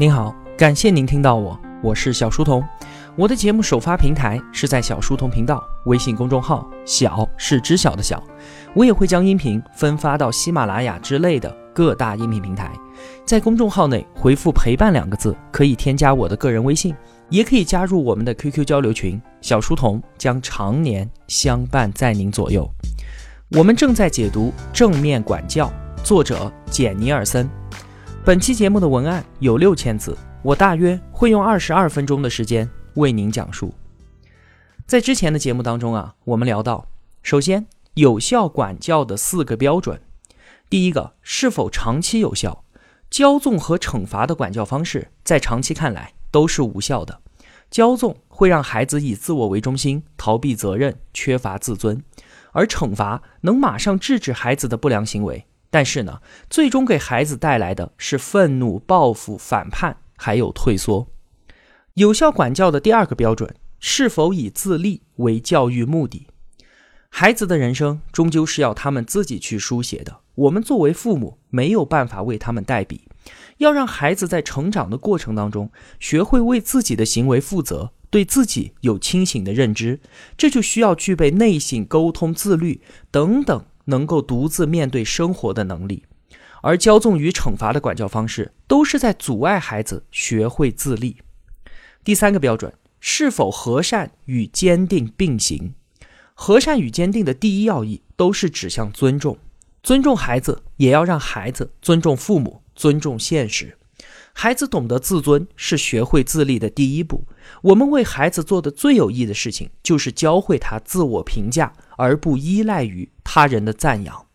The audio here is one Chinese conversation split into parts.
您好，感谢您听到我，我是小书童。我的节目首发平台是在小书童频道微信公众号，小是知晓的小。我也会将音频分发到喜马拉雅之类的各大音频平台。在公众号内回复“陪伴”两个字，可以添加我的个人微信，也可以加入我们的 QQ 交流群。小书童将常年相伴在您左右。我们正在解读《正面管教》，作者简尼尔森。本期节目的文案有六千字，我大约会用二十二分钟的时间为您讲述。在之前的节目当中啊，我们聊到，首先有效管教的四个标准，第一个是否长期有效？骄纵和惩罚的管教方式在长期看来都是无效的。骄纵会让孩子以自我为中心，逃避责任，缺乏自尊；而惩罚能马上制止孩子的不良行为。但是呢，最终给孩子带来的是愤怒、报复、反叛，还有退缩。有效管教的第二个标准是否以自立为教育目的？孩子的人生终究是要他们自己去书写的，我们作为父母没有办法为他们代笔。要让孩子在成长的过程当中学会为自己的行为负责，对自己有清醒的认知，这就需要具备内省、沟通、自律等等。能够独自面对生活的能力，而骄纵与惩罚的管教方式都是在阻碍孩子学会自立。第三个标准是否和善与坚定并行？和善与坚定的第一要义都是指向尊重，尊重孩子，也要让孩子尊重父母，尊重现实。孩子懂得自尊是学会自立的第一步。我们为孩子做的最有益的事情，就是教会他自我评价，而不依赖于他人的赞扬。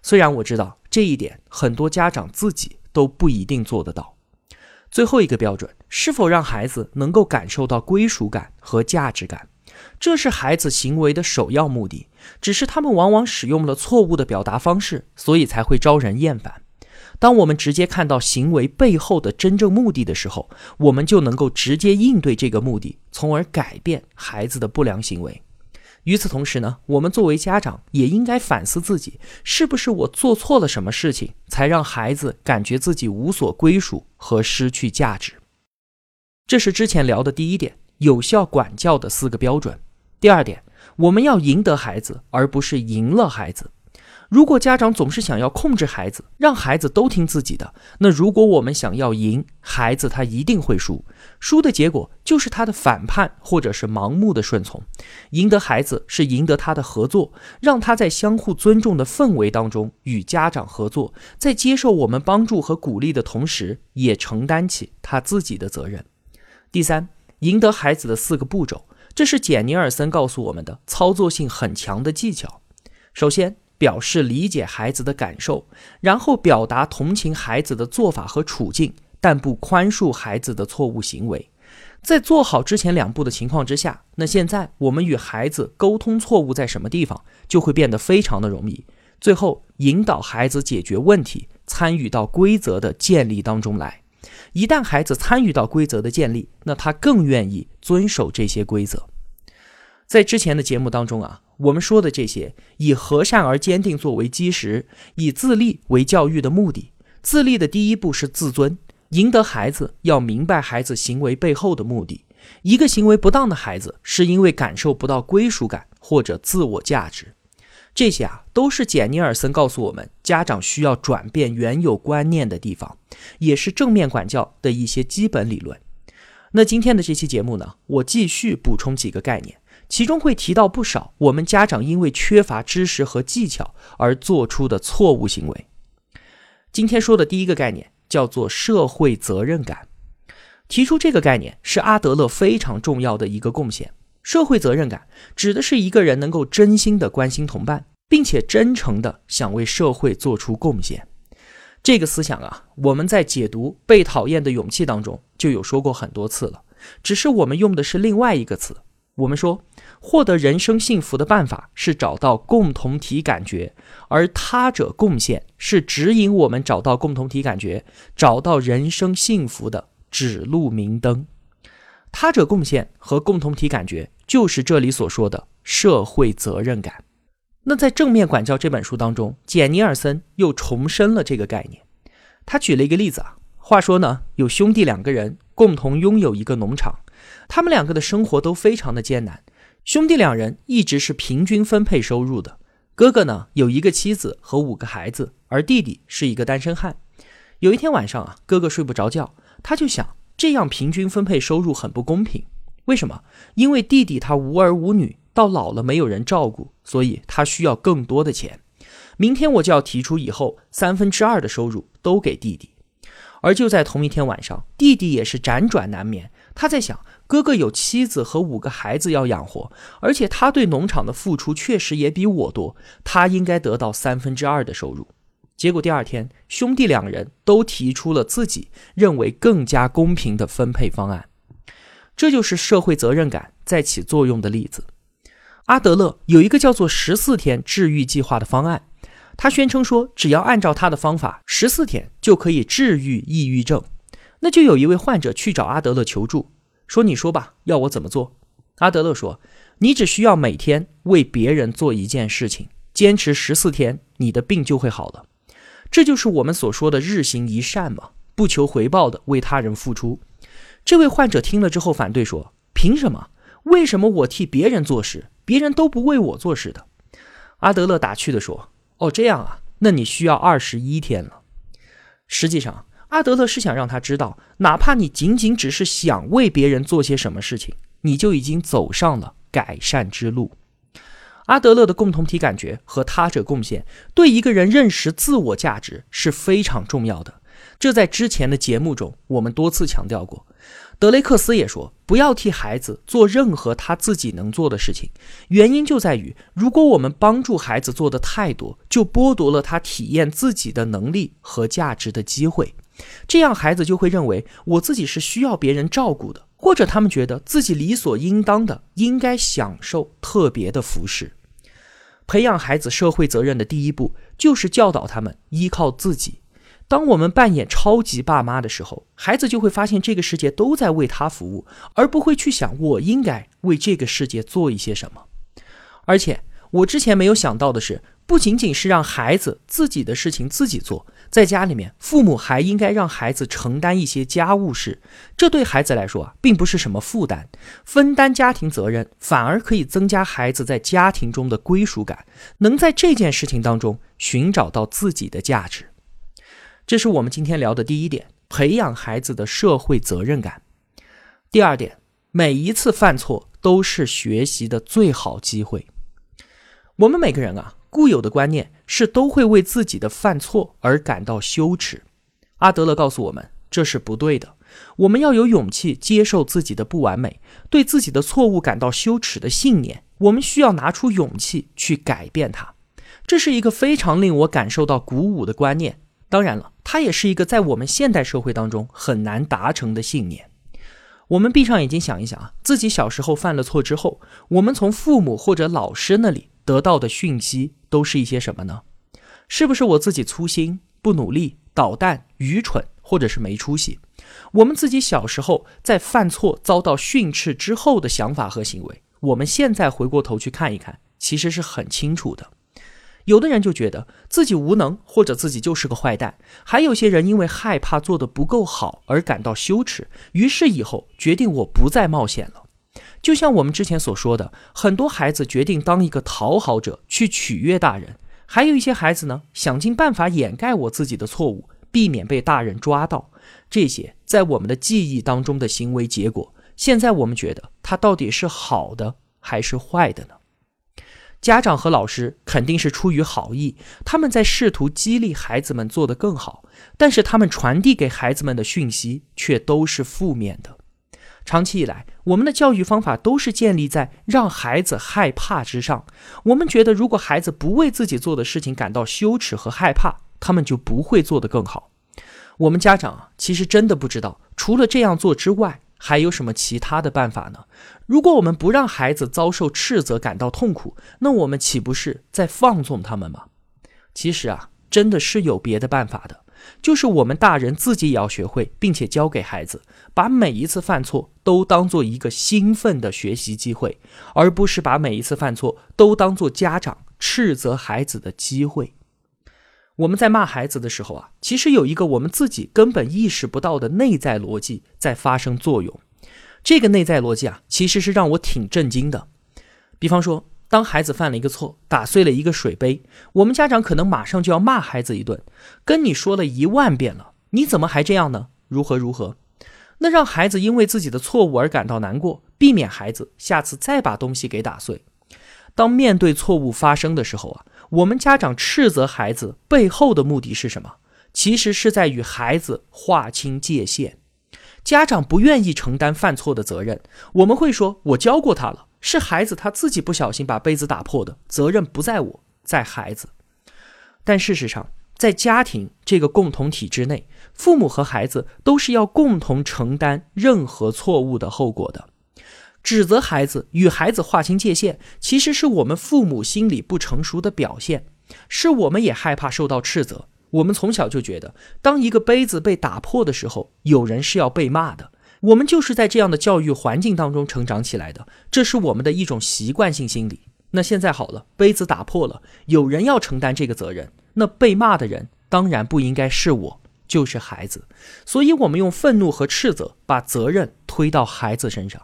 虽然我知道这一点，很多家长自己都不一定做得到。最后一个标准，是否让孩子能够感受到归属感和价值感，这是孩子行为的首要目的。只是他们往往使用了错误的表达方式，所以才会招人厌烦。当我们直接看到行为背后的真正目的的时候，我们就能够直接应对这个目的，从而改变孩子的不良行为。与此同时呢，我们作为家长也应该反思自己，是不是我做错了什么事情，才让孩子感觉自己无所归属和失去价值。这是之前聊的第一点，有效管教的四个标准。第二点，我们要赢得孩子，而不是赢了孩子。如果家长总是想要控制孩子，让孩子都听自己的，那如果我们想要赢孩子，他一定会输。输的结果就是他的反叛，或者是盲目的顺从。赢得孩子是赢得他的合作，让他在相互尊重的氛围当中与家长合作，在接受我们帮助和鼓励的同时，也承担起他自己的责任。第三，赢得孩子的四个步骤，这是简尼尔森告诉我们的操作性很强的技巧。首先。表示理解孩子的感受，然后表达同情孩子的做法和处境，但不宽恕孩子的错误行为。在做好之前两步的情况之下，那现在我们与孩子沟通错误在什么地方，就会变得非常的容易。最后引导孩子解决问题，参与到规则的建立当中来。一旦孩子参与到规则的建立，那他更愿意遵守这些规则。在之前的节目当中啊。我们说的这些，以和善而坚定作为基石，以自立为教育的目的。自立的第一步是自尊，赢得孩子要明白孩子行为背后的目的。一个行为不当的孩子，是因为感受不到归属感或者自我价值。这些啊，都是简尼尔森告诉我们，家长需要转变原有观念的地方，也是正面管教的一些基本理论。那今天的这期节目呢，我继续补充几个概念。其中会提到不少我们家长因为缺乏知识和技巧而做出的错误行为。今天说的第一个概念叫做社会责任感。提出这个概念是阿德勒非常重要的一个贡献。社会责任感指的是一个人能够真心的关心同伴，并且真诚的想为社会做出贡献。这个思想啊，我们在解读《被讨厌的勇气》当中就有说过很多次了，只是我们用的是另外一个词。我们说，获得人生幸福的办法是找到共同体感觉，而他者贡献是指引我们找到共同体感觉、找到人生幸福的指路明灯。他者贡献和共同体感觉就是这里所说的社会责任感。那在《正面管教》这本书当中，简尼尔森又重申了这个概念。他举了一个例子啊，话说呢，有兄弟两个人共同拥有一个农场，他们两个的生活都非常的艰难。兄弟两人一直是平均分配收入的。哥哥呢有一个妻子和五个孩子，而弟弟是一个单身汉。有一天晚上啊，哥哥睡不着觉，他就想，这样平均分配收入很不公平。为什么？因为弟弟他无儿无女，到老了没有人照顾，所以他需要更多的钱。明天我就要提出以后三分之二的收入都给弟弟。而就在同一天晚上，弟弟也是辗转难眠。他在想，哥哥有妻子和五个孩子要养活，而且他对农场的付出确实也比我多，他应该得到三分之二的收入。结果第二天，兄弟两人都提出了自己认为更加公平的分配方案。这就是社会责任感在起作用的例子。阿德勒有一个叫做“十四天治愈计划”的方案。他宣称说，只要按照他的方法，十四天就可以治愈抑郁症。那就有一位患者去找阿德勒求助，说：“你说吧，要我怎么做？”阿德勒说：“你只需要每天为别人做一件事情，坚持十四天，你的病就会好了。”这就是我们所说的“日行一善”嘛，不求回报的为他人付出。这位患者听了之后反对说：“凭什么？为什么我替别人做事，别人都不为我做事的？”阿德勒打趣地说。哦，这样啊，那你需要二十一天了。实际上，阿德勒是想让他知道，哪怕你仅仅只是想为别人做些什么事情，你就已经走上了改善之路。阿德勒的共同体感觉和他者贡献，对一个人认识自我价值是非常重要的。这在之前的节目中我们多次强调过。德雷克斯也说，不要替孩子做任何他自己能做的事情，原因就在于，如果我们帮助孩子做的太多，就剥夺了他体验自己的能力和价值的机会。这样，孩子就会认为我自己是需要别人照顾的，或者他们觉得自己理所应当的应该享受特别的服饰。培养孩子社会责任的第一步，就是教导他们依靠自己。当我们扮演超级爸妈的时候，孩子就会发现这个世界都在为他服务，而不会去想我应该为这个世界做一些什么。而且，我之前没有想到的是，不仅仅是让孩子自己的事情自己做，在家里面，父母还应该让孩子承担一些家务事。这对孩子来说啊，并不是什么负担，分担家庭责任反而可以增加孩子在家庭中的归属感，能在这件事情当中寻找到自己的价值。这是我们今天聊的第一点，培养孩子的社会责任感。第二点，每一次犯错都是学习的最好机会。我们每个人啊，固有的观念是都会为自己的犯错而感到羞耻。阿德勒告诉我们，这是不对的。我们要有勇气接受自己的不完美，对自己的错误感到羞耻的信念。我们需要拿出勇气去改变它。这是一个非常令我感受到鼓舞的观念。当然了。它也是一个在我们现代社会当中很难达成的信念。我们闭上眼睛想一想啊，自己小时候犯了错之后，我们从父母或者老师那里得到的讯息都是一些什么呢？是不是我自己粗心、不努力、捣蛋、愚蠢，或者是没出息？我们自己小时候在犯错遭到训斥之后的想法和行为，我们现在回过头去看一看，其实是很清楚的。有的人就觉得自己无能，或者自己就是个坏蛋；还有些人因为害怕做的不够好而感到羞耻，于是以后决定我不再冒险了。就像我们之前所说的，很多孩子决定当一个讨好者去取悦大人；还有一些孩子呢，想尽办法掩盖我自己的错误，避免被大人抓到。这些在我们的记忆当中的行为结果，现在我们觉得它到底是好的还是坏的呢？家长和老师肯定是出于好意，他们在试图激励孩子们做得更好，但是他们传递给孩子们的讯息却都是负面的。长期以来，我们的教育方法都是建立在让孩子害怕之上。我们觉得，如果孩子不为自己做的事情感到羞耻和害怕，他们就不会做得更好。我们家长其实真的不知道，除了这样做之外。还有什么其他的办法呢？如果我们不让孩子遭受斥责、感到痛苦，那我们岂不是在放纵他们吗？其实啊，真的是有别的办法的，就是我们大人自己也要学会，并且教给孩子，把每一次犯错都当做一个兴奋的学习机会，而不是把每一次犯错都当做家长斥责孩子的机会。我们在骂孩子的时候啊，其实有一个我们自己根本意识不到的内在逻辑在发生作用。这个内在逻辑啊，其实是让我挺震惊的。比方说，当孩子犯了一个错，打碎了一个水杯，我们家长可能马上就要骂孩子一顿，跟你说了一万遍了，你怎么还这样呢？如何如何？那让孩子因为自己的错误而感到难过，避免孩子下次再把东西给打碎。当面对错误发生的时候啊，我们家长斥责孩子背后的目的是什么？其实是在与孩子划清界限。家长不愿意承担犯错的责任，我们会说：“我教过他了，是孩子他自己不小心把杯子打破的，责任不在我，在孩子。”但事实上，在家庭这个共同体之内，父母和孩子都是要共同承担任何错误的后果的。指责孩子、与孩子划清界限，其实是我们父母心理不成熟的表现，是我们也害怕受到斥责。我们从小就觉得，当一个杯子被打破的时候，有人是要被骂的。我们就是在这样的教育环境当中成长起来的，这是我们的一种习惯性心理。那现在好了，杯子打破了，有人要承担这个责任，那被骂的人当然不应该是我，就是孩子。所以，我们用愤怒和斥责把责任推到孩子身上。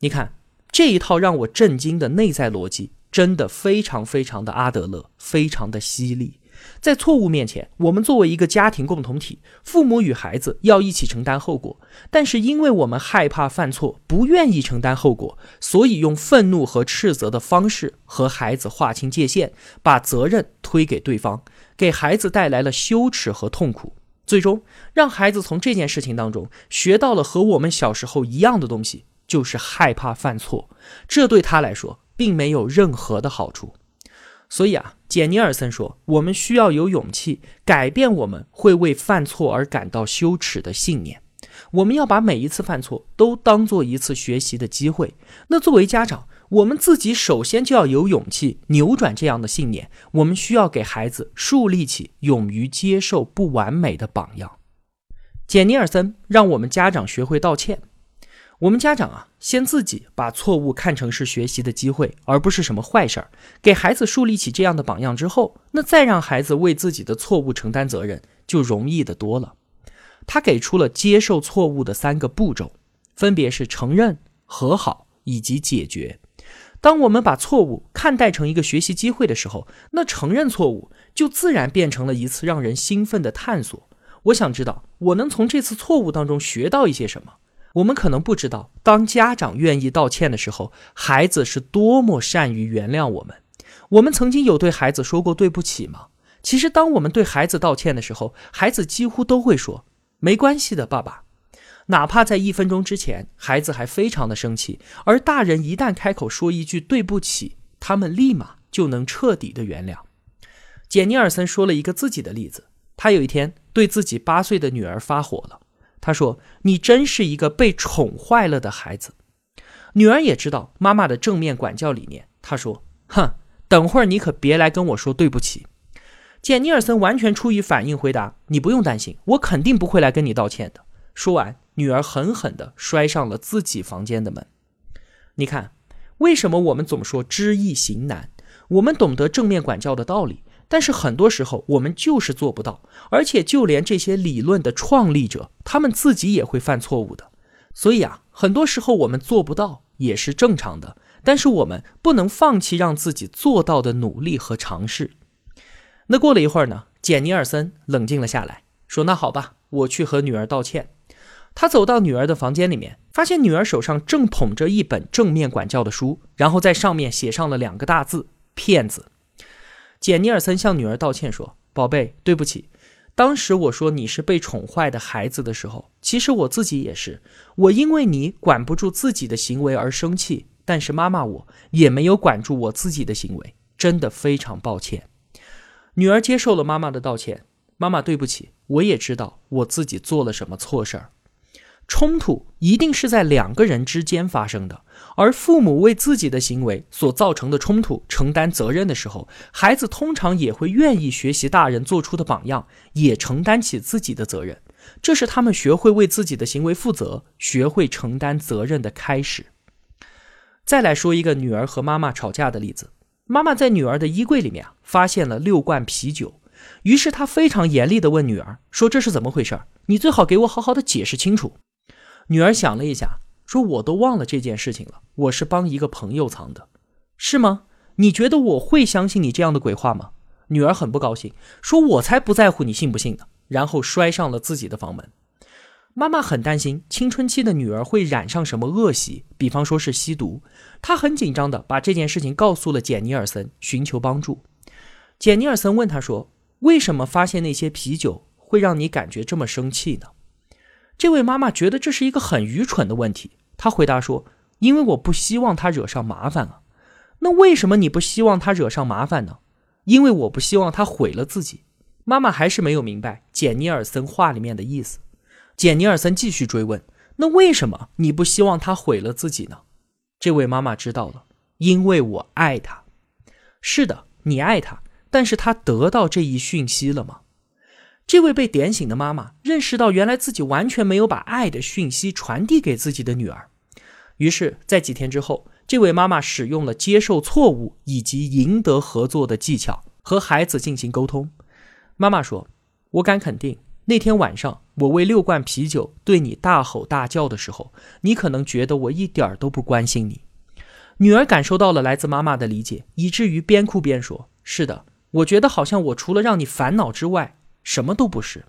你看这一套让我震惊的内在逻辑，真的非常非常的阿德勒，非常的犀利。在错误面前，我们作为一个家庭共同体，父母与孩子要一起承担后果。但是，因为我们害怕犯错，不愿意承担后果，所以用愤怒和斥责的方式和孩子划清界限，把责任推给对方，给孩子带来了羞耻和痛苦。最终，让孩子从这件事情当中学到了和我们小时候一样的东西，就是害怕犯错。这对他来说，并没有任何的好处。所以啊，简尼尔森说，我们需要有勇气改变我们会为犯错而感到羞耻的信念。我们要把每一次犯错都当做一次学习的机会。那作为家长，我们自己首先就要有勇气扭转这样的信念。我们需要给孩子树立起勇于接受不完美的榜样。简尼尔森让我们家长学会道歉。我们家长啊，先自己把错误看成是学习的机会，而不是什么坏事儿，给孩子树立起这样的榜样之后，那再让孩子为自己的错误承担责任，就容易的多了。他给出了接受错误的三个步骤，分别是承认、和好以及解决。当我们把错误看待成一个学习机会的时候，那承认错误就自然变成了一次让人兴奋的探索。我想知道，我能从这次错误当中学到一些什么。我们可能不知道，当家长愿意道歉的时候，孩子是多么善于原谅我们。我们曾经有对孩子说过对不起吗？其实，当我们对孩子道歉的时候，孩子几乎都会说没关系的，爸爸。哪怕在一分钟之前，孩子还非常的生气，而大人一旦开口说一句对不起，他们立马就能彻底的原谅。简尼尔森说了一个自己的例子，他有一天对自己八岁的女儿发火了。他说：“你真是一个被宠坏了的孩子。”女儿也知道妈妈的正面管教理念。她说：“哼，等会儿你可别来跟我说对不起。”简尼尔森完全出于反应回答：“你不用担心，我肯定不会来跟你道歉的。”说完，女儿狠狠地摔上了自己房间的门。你看，为什么我们总说知易行难？我们懂得正面管教的道理。但是很多时候我们就是做不到，而且就连这些理论的创立者，他们自己也会犯错误的。所以啊，很多时候我们做不到也是正常的。但是我们不能放弃让自己做到的努力和尝试。那过了一会儿呢，简尼尔森冷静了下来，说：“那好吧，我去和女儿道歉。”他走到女儿的房间里面，发现女儿手上正捧着一本正面管教的书，然后在上面写上了两个大字：“骗子。”简尼尔森向女儿道歉说：“宝贝，对不起，当时我说你是被宠坏的孩子的时候，其实我自己也是。我因为你管不住自己的行为而生气，但是妈妈我也没有管住我自己的行为，真的非常抱歉。”女儿接受了妈妈的道歉，妈妈对不起，我也知道我自己做了什么错事儿。冲突一定是在两个人之间发生的，而父母为自己的行为所造成的冲突承担责任的时候，孩子通常也会愿意学习大人做出的榜样，也承担起自己的责任。这是他们学会为自己的行为负责、学会承担责任的开始。再来说一个女儿和妈妈吵架的例子：妈妈在女儿的衣柜里面啊，发现了六罐啤酒，于是她非常严厉地问女儿说：“这是怎么回事？你最好给我好好的解释清楚。”女儿想了一下，说：“我都忘了这件事情了，我是帮一个朋友藏的，是吗？你觉得我会相信你这样的鬼话吗？”女儿很不高兴，说：“我才不在乎你信不信呢。”然后摔上了自己的房门。妈妈很担心青春期的女儿会染上什么恶习，比方说是吸毒。她很紧张的把这件事情告诉了简尼尔森，寻求帮助。简尼尔森问她说：“为什么发现那些啤酒会让你感觉这么生气呢？”这位妈妈觉得这是一个很愚蠢的问题。她回答说：“因为我不希望他惹上麻烦啊。”那为什么你不希望他惹上麻烦呢？因为我不希望他毁了自己。妈妈还是没有明白简尼尔森话里面的意思。简尼尔森继续追问：“那为什么你不希望他毁了自己呢？”这位妈妈知道了，因为我爱他。是的，你爱他。但是他得到这一讯息了吗？这位被点醒的妈妈认识到，原来自己完全没有把爱的讯息传递给自己的女儿。于是，在几天之后，这位妈妈使用了接受错误以及赢得合作的技巧，和孩子进行沟通。妈妈说：“我敢肯定，那天晚上我为六罐啤酒对你大吼大叫的时候，你可能觉得我一点都不关心你。”女儿感受到了来自妈妈的理解，以至于边哭边说：“是的。”我觉得好像我除了让你烦恼之外，什么都不是。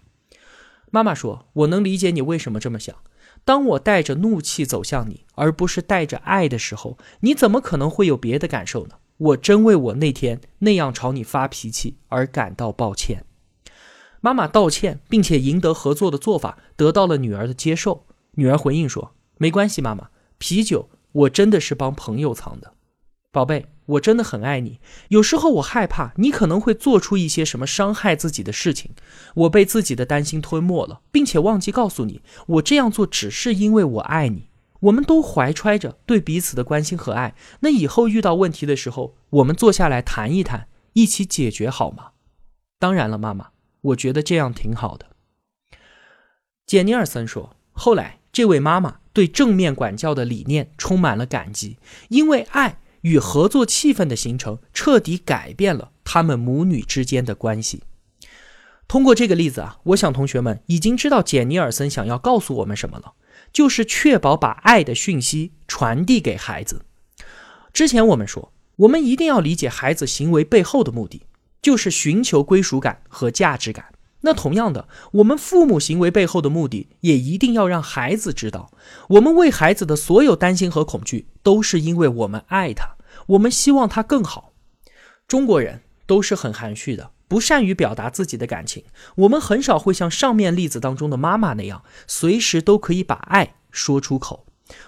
妈妈说：“我能理解你为什么这么想。当我带着怒气走向你，而不是带着爱的时候，你怎么可能会有别的感受呢？我真为我那天那样朝你发脾气而感到抱歉。”妈妈道歉，并且赢得合作的做法得到了女儿的接受。女儿回应说：“没关系，妈妈，啤酒我真的是帮朋友藏的，宝贝。”我真的很爱你，有时候我害怕你可能会做出一些什么伤害自己的事情，我被自己的担心吞没了，并且忘记告诉你，我这样做只是因为我爱你。我们都怀揣着对彼此的关心和爱，那以后遇到问题的时候，我们坐下来谈一谈，一起解决好吗？当然了，妈妈，我觉得这样挺好的。简尼尔森说，后来这位妈妈对正面管教的理念充满了感激，因为爱。与合作气氛的形成，彻底改变了他们母女之间的关系。通过这个例子啊，我想同学们已经知道简尼尔森想要告诉我们什么了，就是确保把爱的讯息传递给孩子。之前我们说，我们一定要理解孩子行为背后的目的，就是寻求归属感和价值感。那同样的，我们父母行为背后的目的，也一定要让孩子知道，我们为孩子的所有担心和恐惧，都是因为我们爱他，我们希望他更好。中国人都是很含蓄的，不善于表达自己的感情。我们很少会像上面例子当中的妈妈那样，随时都可以把爱说出口。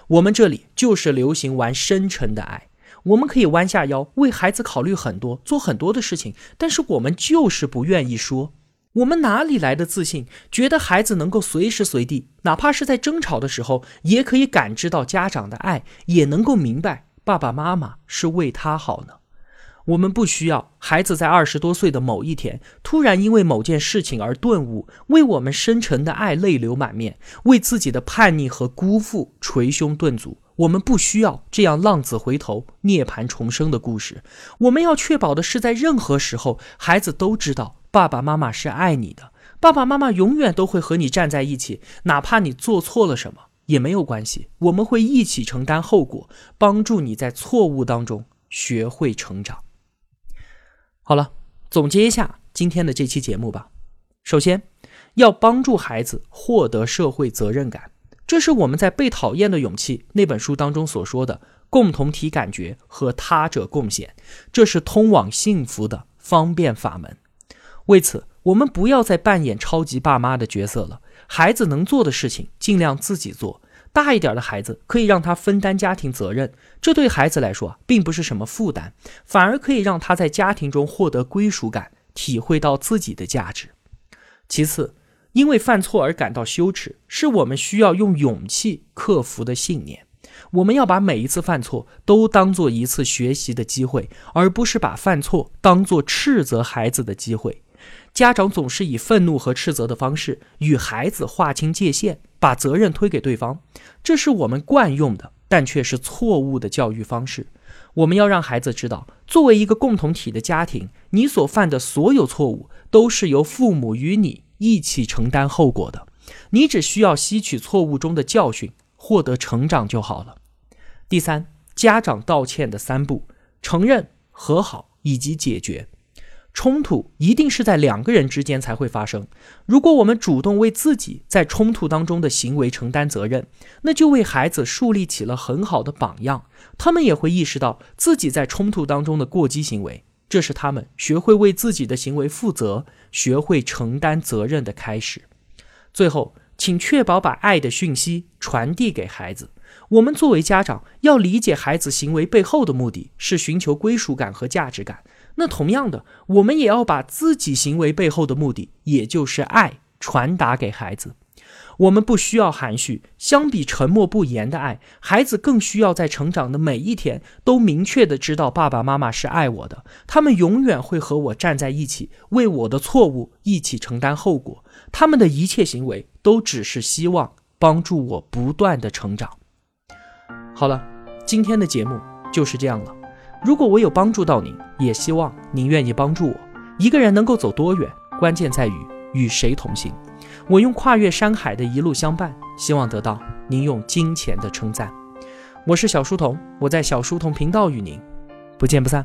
我们这里就是流行玩深沉的爱，我们可以弯下腰为孩子考虑很多，做很多的事情，但是我们就是不愿意说。我们哪里来的自信，觉得孩子能够随时随地，哪怕是在争吵的时候，也可以感知到家长的爱，也能够明白爸爸妈妈是为他好呢？我们不需要孩子在二十多岁的某一天，突然因为某件事情而顿悟，为我们深沉的爱泪流满面，为自己的叛逆和辜负捶胸顿足。我们不需要这样浪子回头、涅槃重生的故事。我们要确保的是，在任何时候，孩子都知道。爸爸妈妈是爱你的，爸爸妈妈永远都会和你站在一起，哪怕你做错了什么也没有关系，我们会一起承担后果，帮助你在错误当中学会成长。好了，总结一下今天的这期节目吧。首先，要帮助孩子获得社会责任感，这是我们在《被讨厌的勇气》那本书当中所说的共同体感觉和他者贡献，这是通往幸福的方便法门。为此，我们不要再扮演超级爸妈的角色了。孩子能做的事情，尽量自己做。大一点的孩子，可以让他分担家庭责任，这对孩子来说并不是什么负担，反而可以让他在家庭中获得归属感，体会到自己的价值。其次，因为犯错而感到羞耻，是我们需要用勇气克服的信念。我们要把每一次犯错都当做一次学习的机会，而不是把犯错当做斥责孩子的机会。家长总是以愤怒和斥责的方式与孩子划清界限，把责任推给对方，这是我们惯用的，但却是错误的教育方式。我们要让孩子知道，作为一个共同体的家庭，你所犯的所有错误都是由父母与你一起承担后果的。你只需要吸取错误中的教训，获得成长就好了。第三，家长道歉的三步：承认、和好以及解决。冲突一定是在两个人之间才会发生。如果我们主动为自己在冲突当中的行为承担责任，那就为孩子树立起了很好的榜样。他们也会意识到自己在冲突当中的过激行为，这是他们学会为自己的行为负责、学会承担责任的开始。最后，请确保把爱的讯息传递给孩子。我们作为家长，要理解孩子行为背后的目的是寻求归属感和价值感。那同样的，我们也要把自己行为背后的目的，也就是爱，传达给孩子。我们不需要含蓄，相比沉默不言的爱，孩子更需要在成长的每一天都明确的知道爸爸妈妈是爱我的，他们永远会和我站在一起，为我的错误一起承担后果。他们的一切行为都只是希望帮助我不断的成长。好了，今天的节目就是这样了。如果我有帮助到您，也希望您愿意帮助我。一个人能够走多远，关键在于与谁同行。我用跨越山海的一路相伴，希望得到您用金钱的称赞。我是小书童，我在小书童频道与您不见不散。